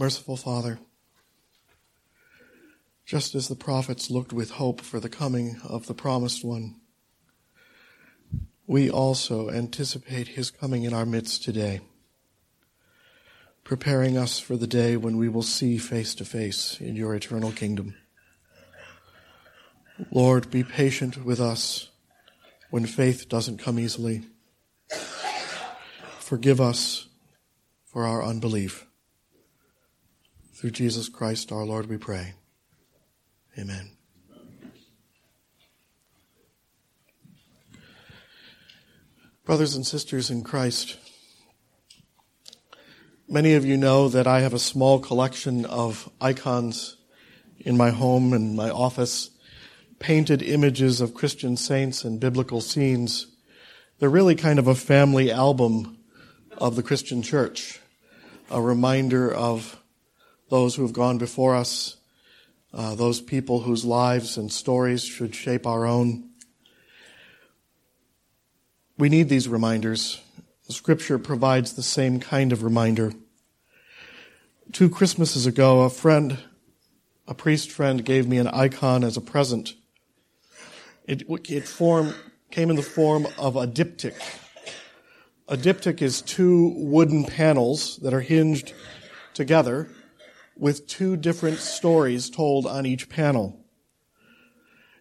Merciful Father, just as the prophets looked with hope for the coming of the promised one, we also anticipate his coming in our midst today, preparing us for the day when we will see face to face in your eternal kingdom. Lord, be patient with us when faith doesn't come easily. Forgive us for our unbelief. Through Jesus Christ our Lord we pray. Amen. Brothers and sisters in Christ, many of you know that I have a small collection of icons in my home and my office, painted images of Christian saints and biblical scenes. They're really kind of a family album of the Christian church, a reminder of those who have gone before us, uh, those people whose lives and stories should shape our own. We need these reminders. Scripture provides the same kind of reminder. Two Christmases ago, a friend, a priest friend, gave me an icon as a present. It, it form, came in the form of a diptych. A diptych is two wooden panels that are hinged together with two different stories told on each panel.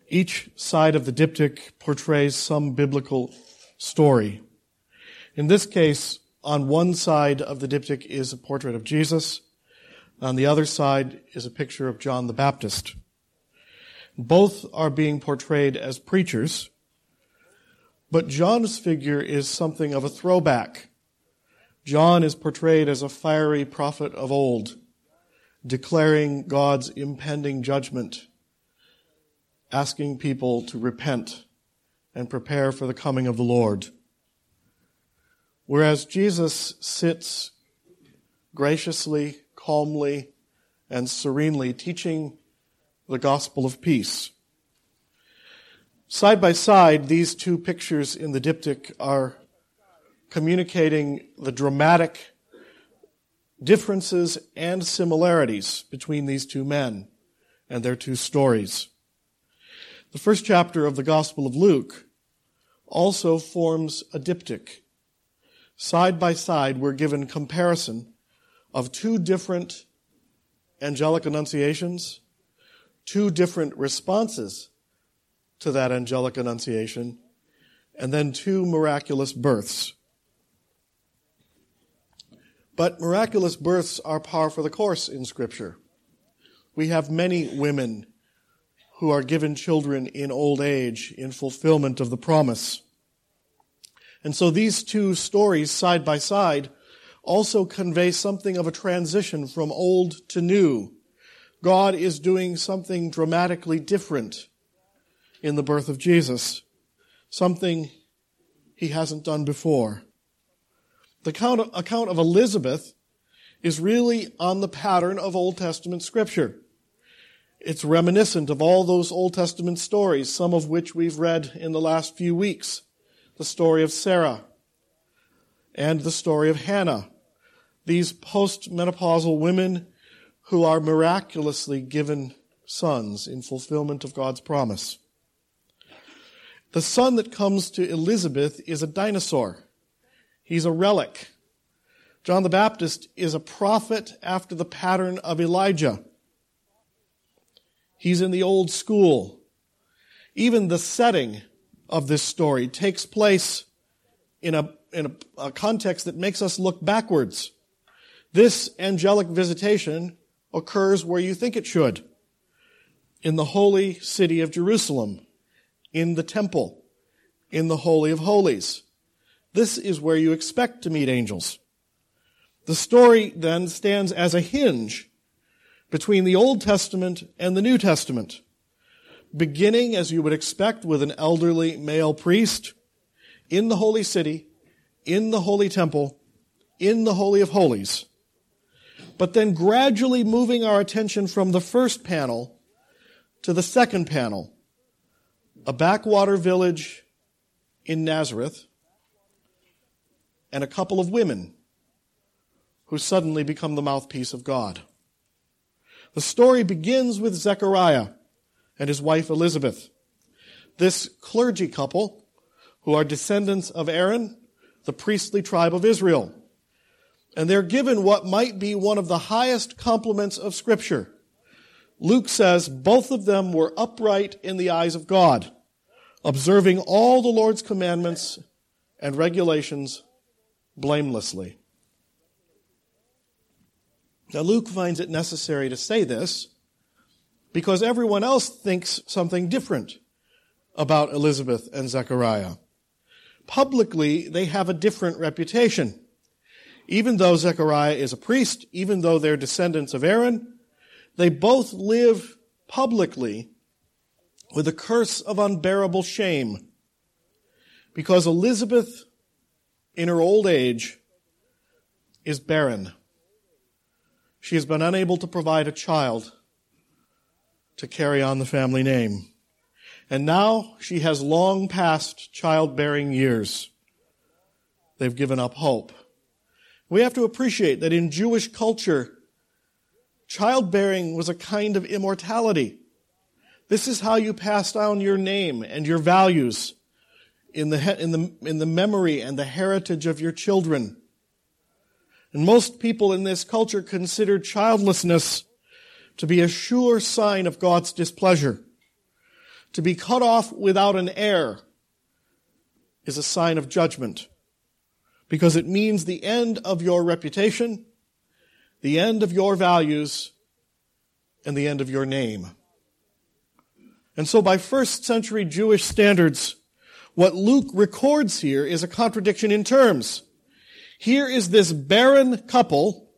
Each side of the diptych portrays some biblical story. In this case, on one side of the diptych is a portrait of Jesus. On the other side is a picture of John the Baptist. Both are being portrayed as preachers, but John's figure is something of a throwback. John is portrayed as a fiery prophet of old declaring God's impending judgment, asking people to repent and prepare for the coming of the Lord. Whereas Jesus sits graciously, calmly, and serenely teaching the gospel of peace. Side by side, these two pictures in the diptych are communicating the dramatic differences and similarities between these two men and their two stories. The first chapter of the Gospel of Luke also forms a diptych. Side by side, we're given comparison of two different angelic annunciations, two different responses to that angelic annunciation, and then two miraculous births. But miraculous births are par for the course in Scripture. We have many women who are given children in old age in fulfillment of the promise. And so these two stories side by side also convey something of a transition from old to new. God is doing something dramatically different in the birth of Jesus, something he hasn't done before. The account of, account of Elizabeth is really on the pattern of Old Testament scripture. It's reminiscent of all those Old Testament stories, some of which we've read in the last few weeks. The story of Sarah and the story of Hannah. These postmenopausal women who are miraculously given sons in fulfillment of God's promise. The son that comes to Elizabeth is a dinosaur. He's a relic. John the Baptist is a prophet after the pattern of Elijah. He's in the old school. Even the setting of this story takes place in a, in a, a context that makes us look backwards. This angelic visitation occurs where you think it should. In the holy city of Jerusalem, in the temple, in the Holy of Holies. This is where you expect to meet angels. The story then stands as a hinge between the Old Testament and the New Testament, beginning as you would expect with an elderly male priest in the holy city, in the holy temple, in the Holy of Holies, but then gradually moving our attention from the first panel to the second panel, a backwater village in Nazareth, and a couple of women who suddenly become the mouthpiece of God. The story begins with Zechariah and his wife Elizabeth. This clergy couple, who are descendants of Aaron, the priestly tribe of Israel. And they're given what might be one of the highest compliments of Scripture. Luke says both of them were upright in the eyes of God, observing all the Lord's commandments and regulations blamelessly. Now, Luke finds it necessary to say this because everyone else thinks something different about Elizabeth and Zechariah. Publicly, they have a different reputation. Even though Zechariah is a priest, even though they're descendants of Aaron, they both live publicly with a curse of unbearable shame. Because Elizabeth, in her old age, is barren. She has been unable to provide a child to carry on the family name. And now she has long past childbearing years. They've given up hope. We have to appreciate that in Jewish culture, childbearing was a kind of immortality. This is how you pass down your name and your values in the, in the, in the memory and the heritage of your children. And most people in this culture consider childlessness to be a sure sign of God's displeasure. To be cut off without an heir is a sign of judgment because it means the end of your reputation, the end of your values, and the end of your name. And so by first century Jewish standards, what Luke records here is a contradiction in terms. Here is this barren couple,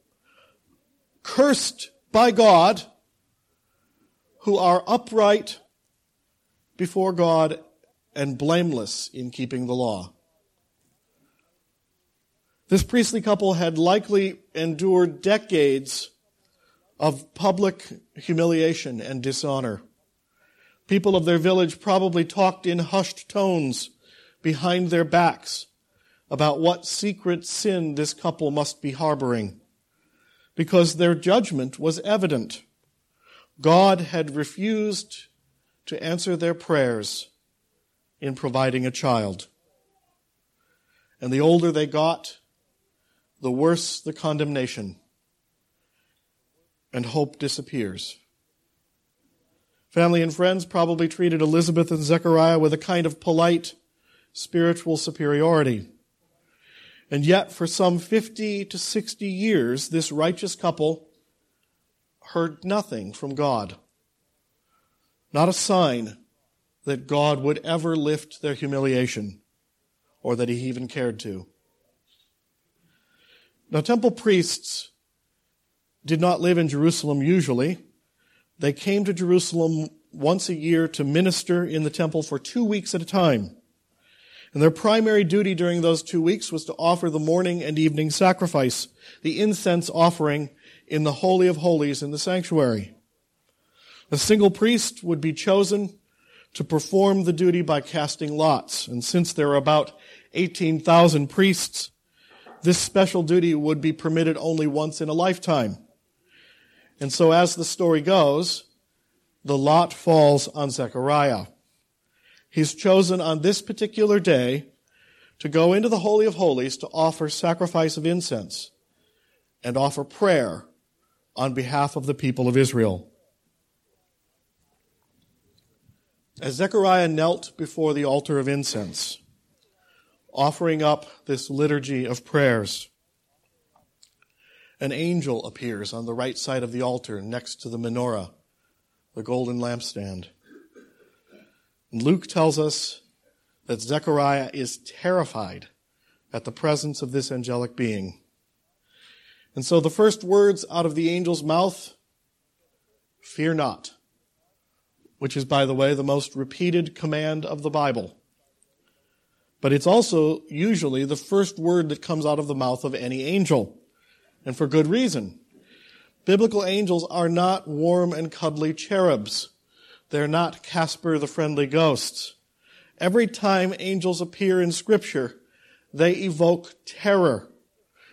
cursed by God, who are upright before God and blameless in keeping the law. This priestly couple had likely endured decades of public humiliation and dishonor. People of their village probably talked in hushed tones behind their backs about what secret sin this couple must be harboring because their judgment was evident. God had refused to answer their prayers in providing a child. And the older they got, the worse the condemnation, and hope disappears. Family and friends probably treated Elizabeth and Zechariah with a kind of polite spiritual superiority. And yet, for some 50 to 60 years, this righteous couple heard nothing from God. Not a sign that God would ever lift their humiliation or that he even cared to. Now, temple priests did not live in Jerusalem usually. They came to Jerusalem once a year to minister in the temple for two weeks at a time. And their primary duty during those two weeks was to offer the morning and evening sacrifice, the incense offering in the Holy of Holies in the sanctuary. A single priest would be chosen to perform the duty by casting lots. And since there are about 18,000 priests, this special duty would be permitted only once in a lifetime. And so as the story goes, the lot falls on Zechariah. He's chosen on this particular day to go into the Holy of Holies to offer sacrifice of incense and offer prayer on behalf of the people of Israel. As Zechariah knelt before the altar of incense, offering up this liturgy of prayers, an angel appears on the right side of the altar next to the menorah, the golden lampstand. And Luke tells us that Zechariah is terrified at the presence of this angelic being. And so the first words out of the angel's mouth, fear not, which is, by the way, the most repeated command of the Bible. But it's also usually the first word that comes out of the mouth of any angel. And for good reason. Biblical angels are not warm and cuddly cherubs. They're not Casper the Friendly Ghost. Every time angels appear in Scripture, they evoke terror.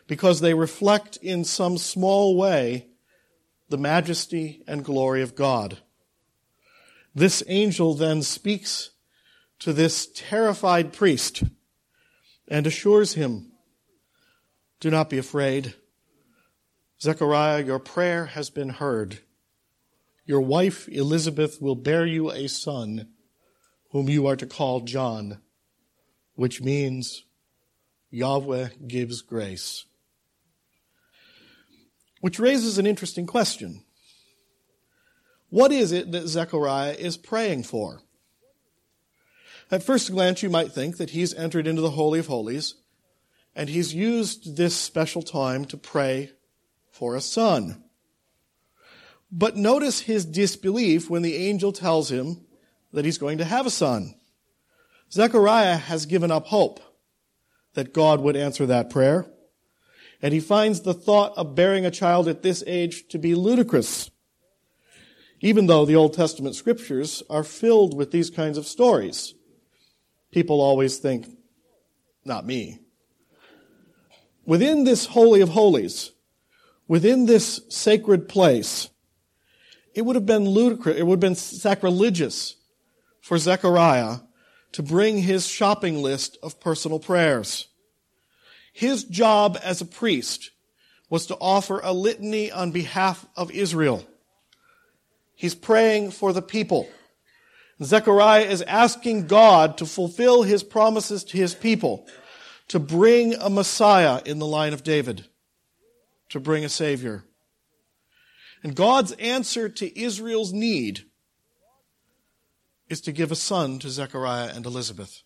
because they reflect in some small way the majesty and glory of God. This angel then speaks to this terrified priest and assures him, Do not be afraid. Zechariah, your prayer has been heard. Your wife Elizabeth will bear you a son, whom you are to call John, which means Yahweh gives grace. Which raises an interesting question. What is it that Zechariah is praying for? At first glance, you might think that he's entered into the Holy of Holies and he's used this special time to pray for a son. But notice his disbelief when the angel tells him that he's going to have a son. Zechariah has given up hope that God would answer that prayer, and he finds the thought of bearing a child at this age to be ludicrous even though the Old Testament scriptures are filled with these kinds of stories. People always think, not me. Within this Holy of Holies, within this sacred place, it would have been ludicrous, it would have been sacrilegious for Zechariah to bring his shopping list of personal prayers. His job as a priest was to offer a litany on behalf of Israel. He's praying for the people. Zechariah is asking God to fulfill his promises to his people, to bring a Messiah in the line of David, to bring a Savior. And God's answer to Israel's need is to give a son to Zechariah and Elizabeth.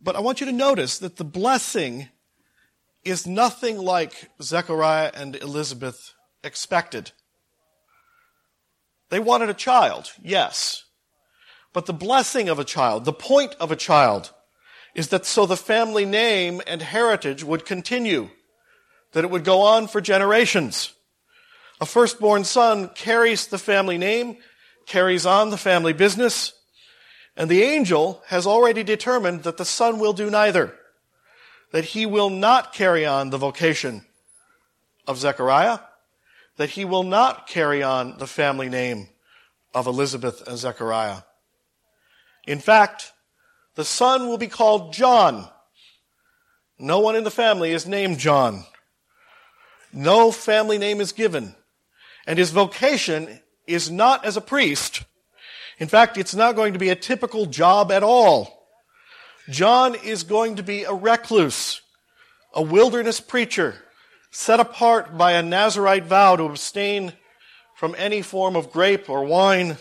But I want you to notice that the blessing is nothing like Zechariah and Elizabeth expected. They wanted a child, yes. But the blessing of a child, the point of a child, is that so the family name and heritage would continue, that it would go on for generations. A firstborn son carries the family name, carries on the family business, and the angel has already determined that the son will do neither, that he will not carry on the vocation of Zechariah, that he will not carry on the family name of Elizabeth and Zechariah. In fact, the son will be called John. No one in the family is named John. No family name is given. And his vocation is not as a priest. In fact, it's not going to be a typical job at all. John is going to be a recluse, a wilderness preacher, set apart by a Nazarite vow to abstain from any form of grape or wine,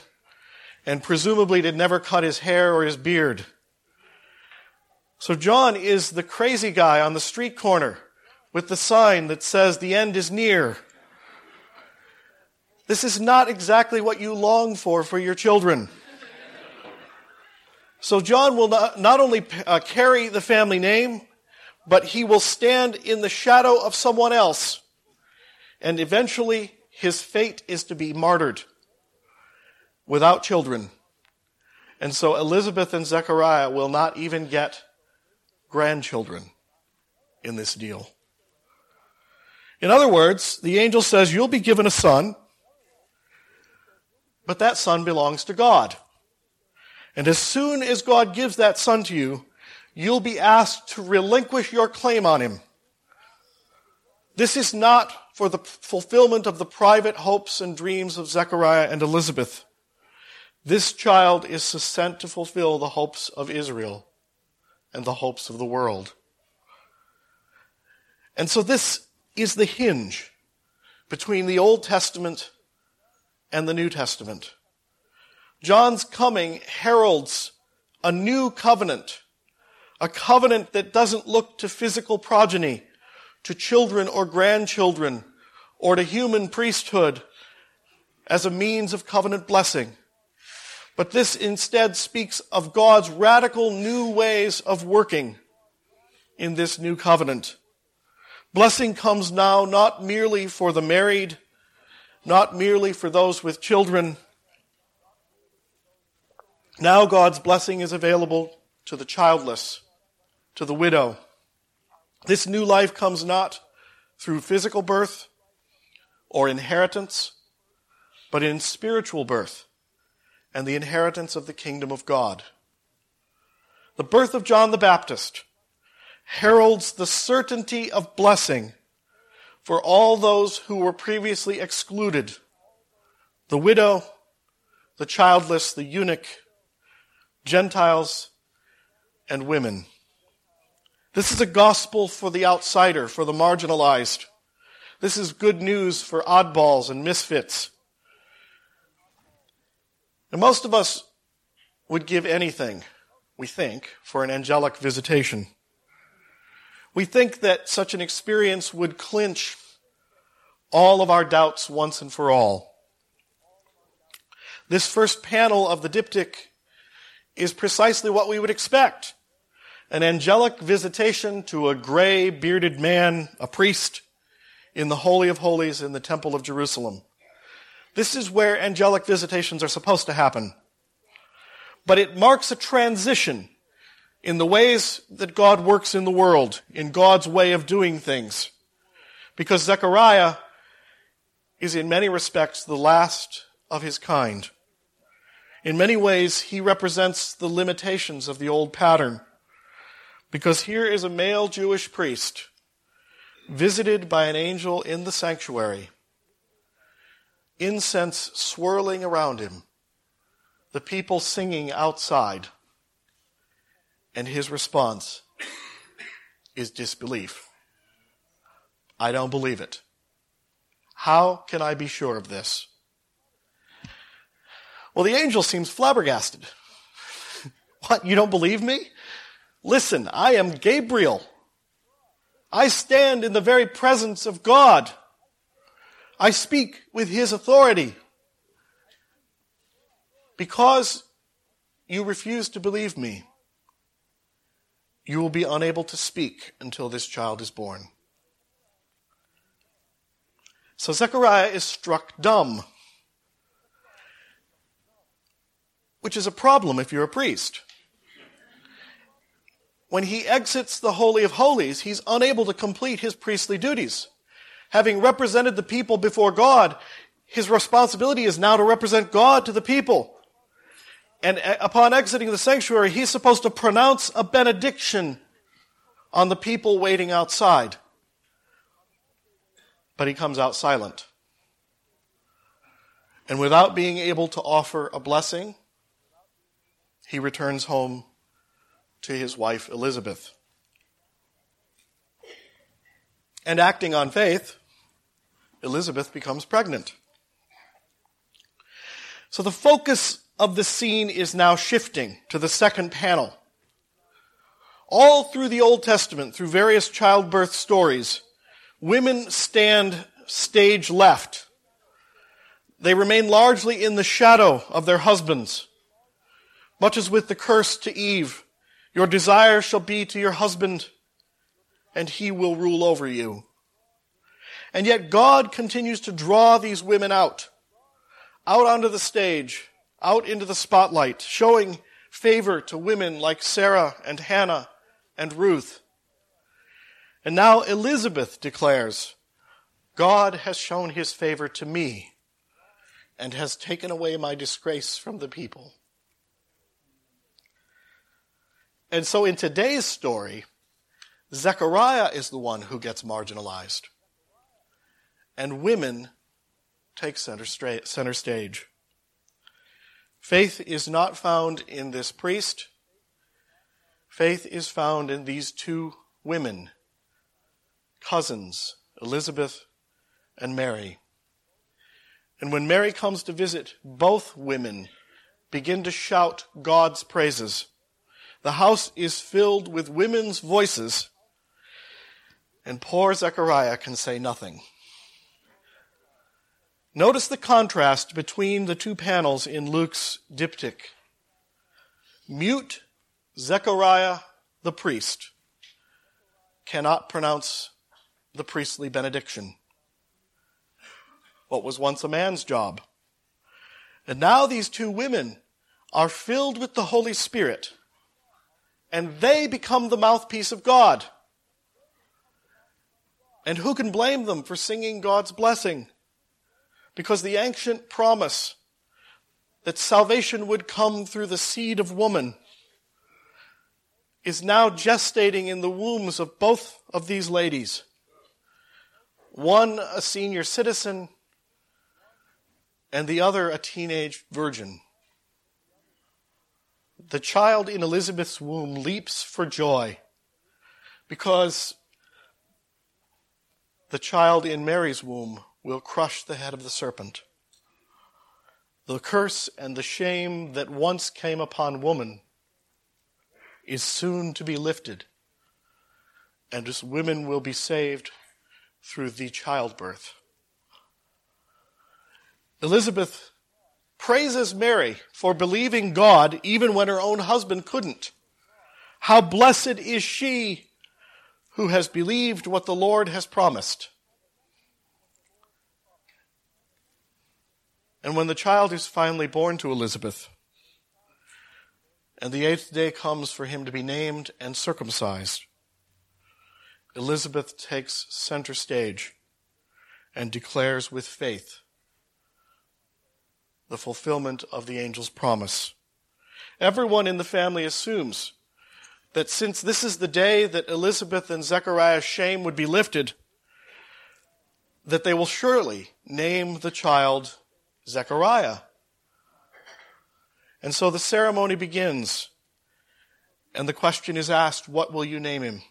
and presumably to never cut his hair or his beard. So John is the crazy guy on the street corner with the sign that says the end is near. This is not exactly what you long for for your children. So John will not, not only uh, carry the family name, but he will stand in the shadow of someone else. And eventually, his fate is to be martyred without children. And so Elizabeth and Zechariah will not even get grandchildren in this deal. In other words, the angel says, You'll be given a son, but that son belongs to God. And as soon as God gives that son to you, you'll be asked to relinquish your claim on him. This is not for the fulfillment of the private hopes and dreams of Zechariah and Elizabeth. This child is sent to fulfill the hopes of Israel and the hopes of the world. And so this is the hinge between the Old Testament and the New Testament. John's coming heralds a new covenant, a covenant that doesn't look to physical progeny, to children or grandchildren or to human priesthood as a means of covenant blessing. But this instead speaks of God's radical new ways of working in this new covenant. Blessing comes now not merely for the married, not merely for those with children. Now God's blessing is available to the childless, to the widow, This new life comes not through physical birth or inheritance, but in spiritual birth and the inheritance of the kingdom of God. The birth of John the Baptist heralds the certainty of blessing for all those who were previously excluded the widow, the childless, the eunuch, Gentiles, and women. This is a gospel for the outsider, for the marginalized. This is good news for oddballs and misfits. And most of us would give anything, we think, for an angelic visitation. We think that such an experience would clinch all of our doubts once and for all. This first panel of the diptych is precisely what we would expect. An angelic visitation to a gray bearded man, a priest, in the Holy of Holies in the Temple of Jerusalem. This is where angelic visitations are supposed to happen. But it marks a transition in the ways that God works in the world, in God's way of doing things. Because Zechariah is in many respects the last of his kind. In many ways, he represents the limitations of the old pattern. Because here is a male Jewish priest visited by an angel in the sanctuary incense swirling around him, the people singing outside, and his response is disbelief. I don't believe it. How can I be sure of this? Well, the angel seems flabbergasted. what? You don't believe me? Listen, I am Gabriel. I stand in the very presence of God. I speak with his authority. Because you refuse to believe me, you will be unable to speak until this child is born. So Zechariah is struck dumb, which is a problem if you're a priest. When he exits the Holy of Holies, he's unable to complete his priestly duties having represented the people before God, his responsibility is now to represent God to the people. And uh, upon exiting the sanctuary, he's supposed to pronounce a benediction on the people waiting outside. But he comes out silent. And without being able to offer a blessing, he returns home to his wife Elizabeth. And acting on faith, Elizabeth becomes pregnant. So the focus of the scene is now shifting to the second panel. All through the Old Testament, through various childbirth stories, women stand stage left. They remain largely in the shadow of their husbands. Much as with the curse to Eve, your desire shall be to your husband, and he will rule over you. And yet God continues to draw these women out, out onto the stage, out into the spotlight, showing favor to women like Sarah and Hannah and Ruth. And now Elizabeth declares, God has shown his favor to me and has taken away my disgrace from the people. And so in today's story, Zechariah is the one who gets marginalized and women take center, stage. Faith is not found in this priest. Faith is found in these two women, cousins, Elizabeth and Mary. And when Mary comes to visit, both women begin to shout God's praises. The house is filled with women's voices, and poor Zechariah can say nothing. Notice the contrast between the two panels in Luke's diptych. Mute Zechariah the priest cannot pronounce the priestly benediction. What was once a man's job. And now these two women are filled with the Holy Spirit, and they become the mouthpiece of God. And who can blame them for singing God's blessing? Because the ancient promise that salvation would come through the seed of woman is now gestating in the wombs of both of these ladies. One a senior citizen and the other a teenage virgin. The child in Elizabeth's womb leaps for joy because the child in Mary's womb will crush the head of the serpent. The curse and the shame that once came upon woman is soon to be lifted, and as women will be saved through the childbirth. Elizabeth praises Mary for believing God even when her own husband couldn't. How blessed is she who has believed what the Lord has promised. And when the child is finally born to Elizabeth, and the eighth day comes for him to be named and circumcised, Elizabeth takes center stage and declares with faith the fulfillment of the angel's promise. Everyone in the family assumes that since this is the day that Elizabeth and Zechariah's shame would be lifted, that they will surely name the child Zechariah. And so the ceremony begins, and the question is asked, What will you name him?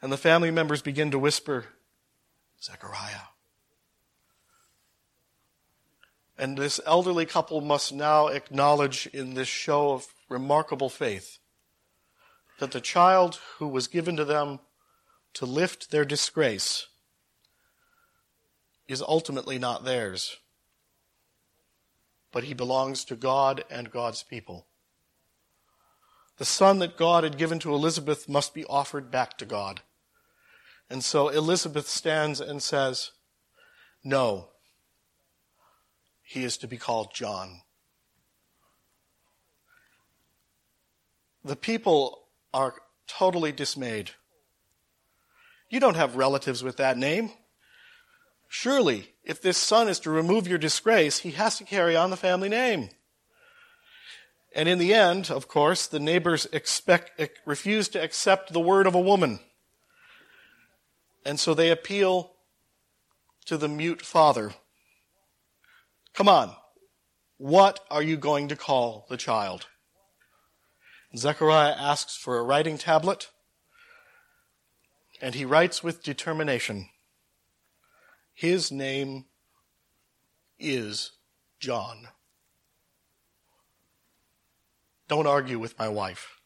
And the family members begin to whisper, Zechariah. And this elderly couple must now acknowledge in this show of remarkable faith that the child who was given to them to lift their disgrace is ultimately not theirs, but he belongs to God and God's people. The son that God had given to Elizabeth must be offered back to God. And so Elizabeth stands and says, No, he is to be called John. The people are totally dismayed. You don't have relatives with that name. Surely, if this son is to remove your disgrace, he has to carry on the family name. And in the end, of course, the neighbors expect, refuse to accept the word of a woman. And so they appeal to the mute father Come on. What are you going to call the child? Zechariah asks for a writing tablet, and he writes with determination. His name is John. Don't argue with my wife.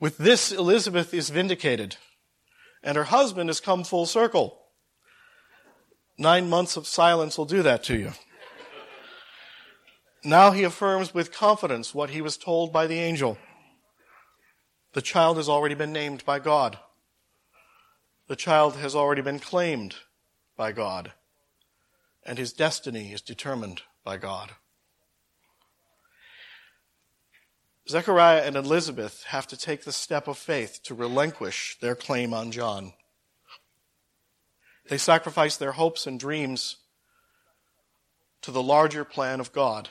With this, Elizabeth is vindicated, and her husband has come full circle. Nine months of silence will do that to you. Now he affirms with confidence what he was told by the angel. The child has already been named by God. The child has already been claimed by God. And his destiny is determined by God. Zechariah and Elizabeth have to take the step of faith to relinquish their claim on John. They sacrifice their hopes and dreams to the larger plan of God.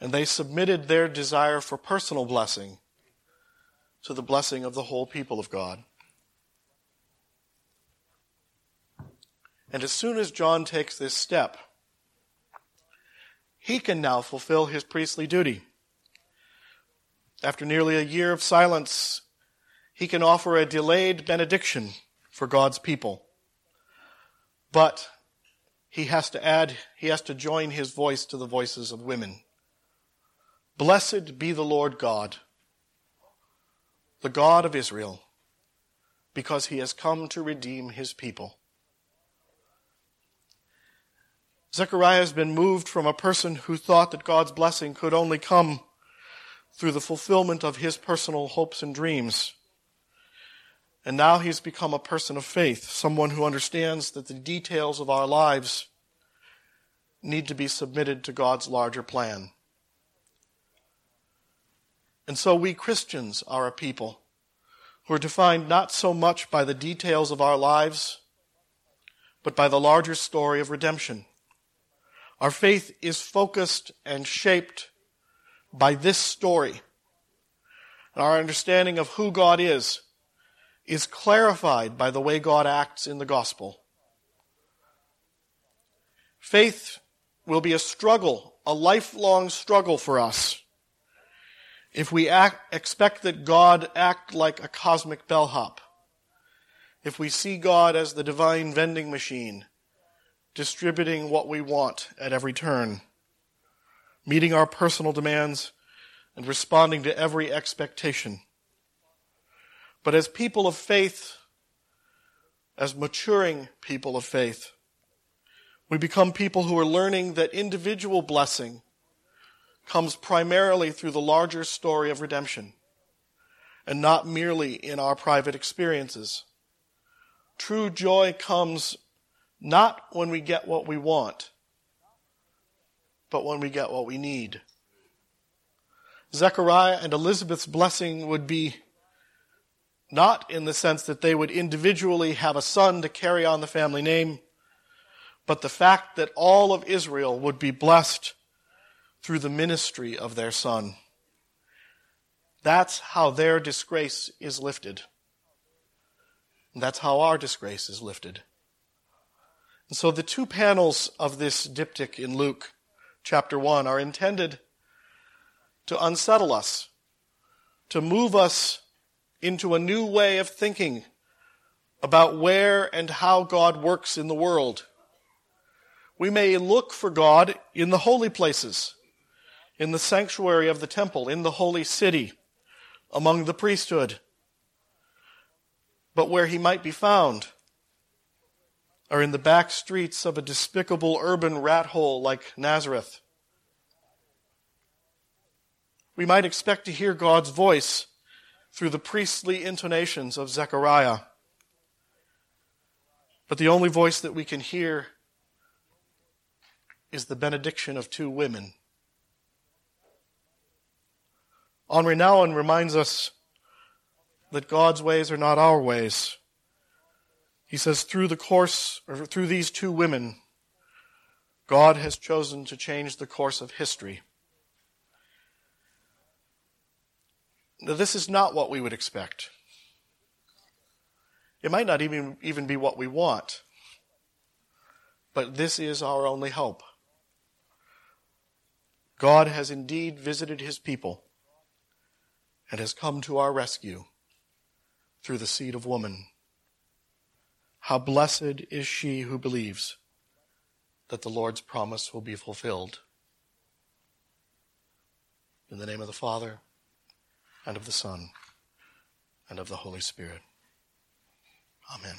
And they submitted their desire for personal blessing to the blessing of the whole people of God. And as soon as John takes this step, he can now fulfill his priestly duty. After nearly a year of silence, he can offer a delayed benediction for God's people. But he has to add, he has to join his voice to the voices of women. Blessed be the Lord God, the God of Israel, because he has come to redeem his people. Zechariah has been moved from a person who thought that God's blessing could only come through the fulfillment of his personal hopes and dreams and now he's become a person of faith, someone who understands that the details of our lives need to be submitted to God's larger plan. And so we Christians are a people who are defined not so much by the details of our lives, but by the larger story of redemption. Our faith is focused and shaped by this story. And our understanding of who God is is clarified by the way God acts in the gospel. Faith will be a struggle, a lifelong struggle for us. If we act, expect that God act like a cosmic bellhop, if we see God as the divine vending machine, distributing what we want at every turn, meeting our personal demands, and responding to every expectation. But as people of faith, as maturing people of faith, we become people who are learning that individual blessing comes primarily through the larger story of redemption and not merely in our private experiences. True joy comes not when we get what we want, but when we get what we need. Zechariah and Elizabeth's blessing would be not in the sense that they would individually have a son to carry on the family name, but the fact that all of Israel would be blessed through the ministry of their son. That's how their disgrace is lifted. And that's how our disgrace is lifted. So the two panels of this diptych in Luke chapter 1 are intended to unsettle us, to move us into a new way of thinking about where and how God works in the world we may look for God in the holy places, in the sanctuary of the temple, in the holy city, among the priesthood. But where he might be found are in the back streets of a despicable urban rat hole like Nazareth. We might expect to hear God's voice through the priestly intonations of Zechariah. But the only voice that we can hear is the benediction of two women. Henri Nouwen reminds us that God's ways are not our ways. He says, through the course, or through these two women, God has chosen to change the course of history. Now, this is not what we would expect. It might not even, even be what we want. But this is our only hope. God has indeed visited his people and has come to our rescue through the seed of woman. How blessed is she who believes that the Lord's promise will be fulfilled. In the name of the Father, and of the Son, and of the Holy Spirit. Amen.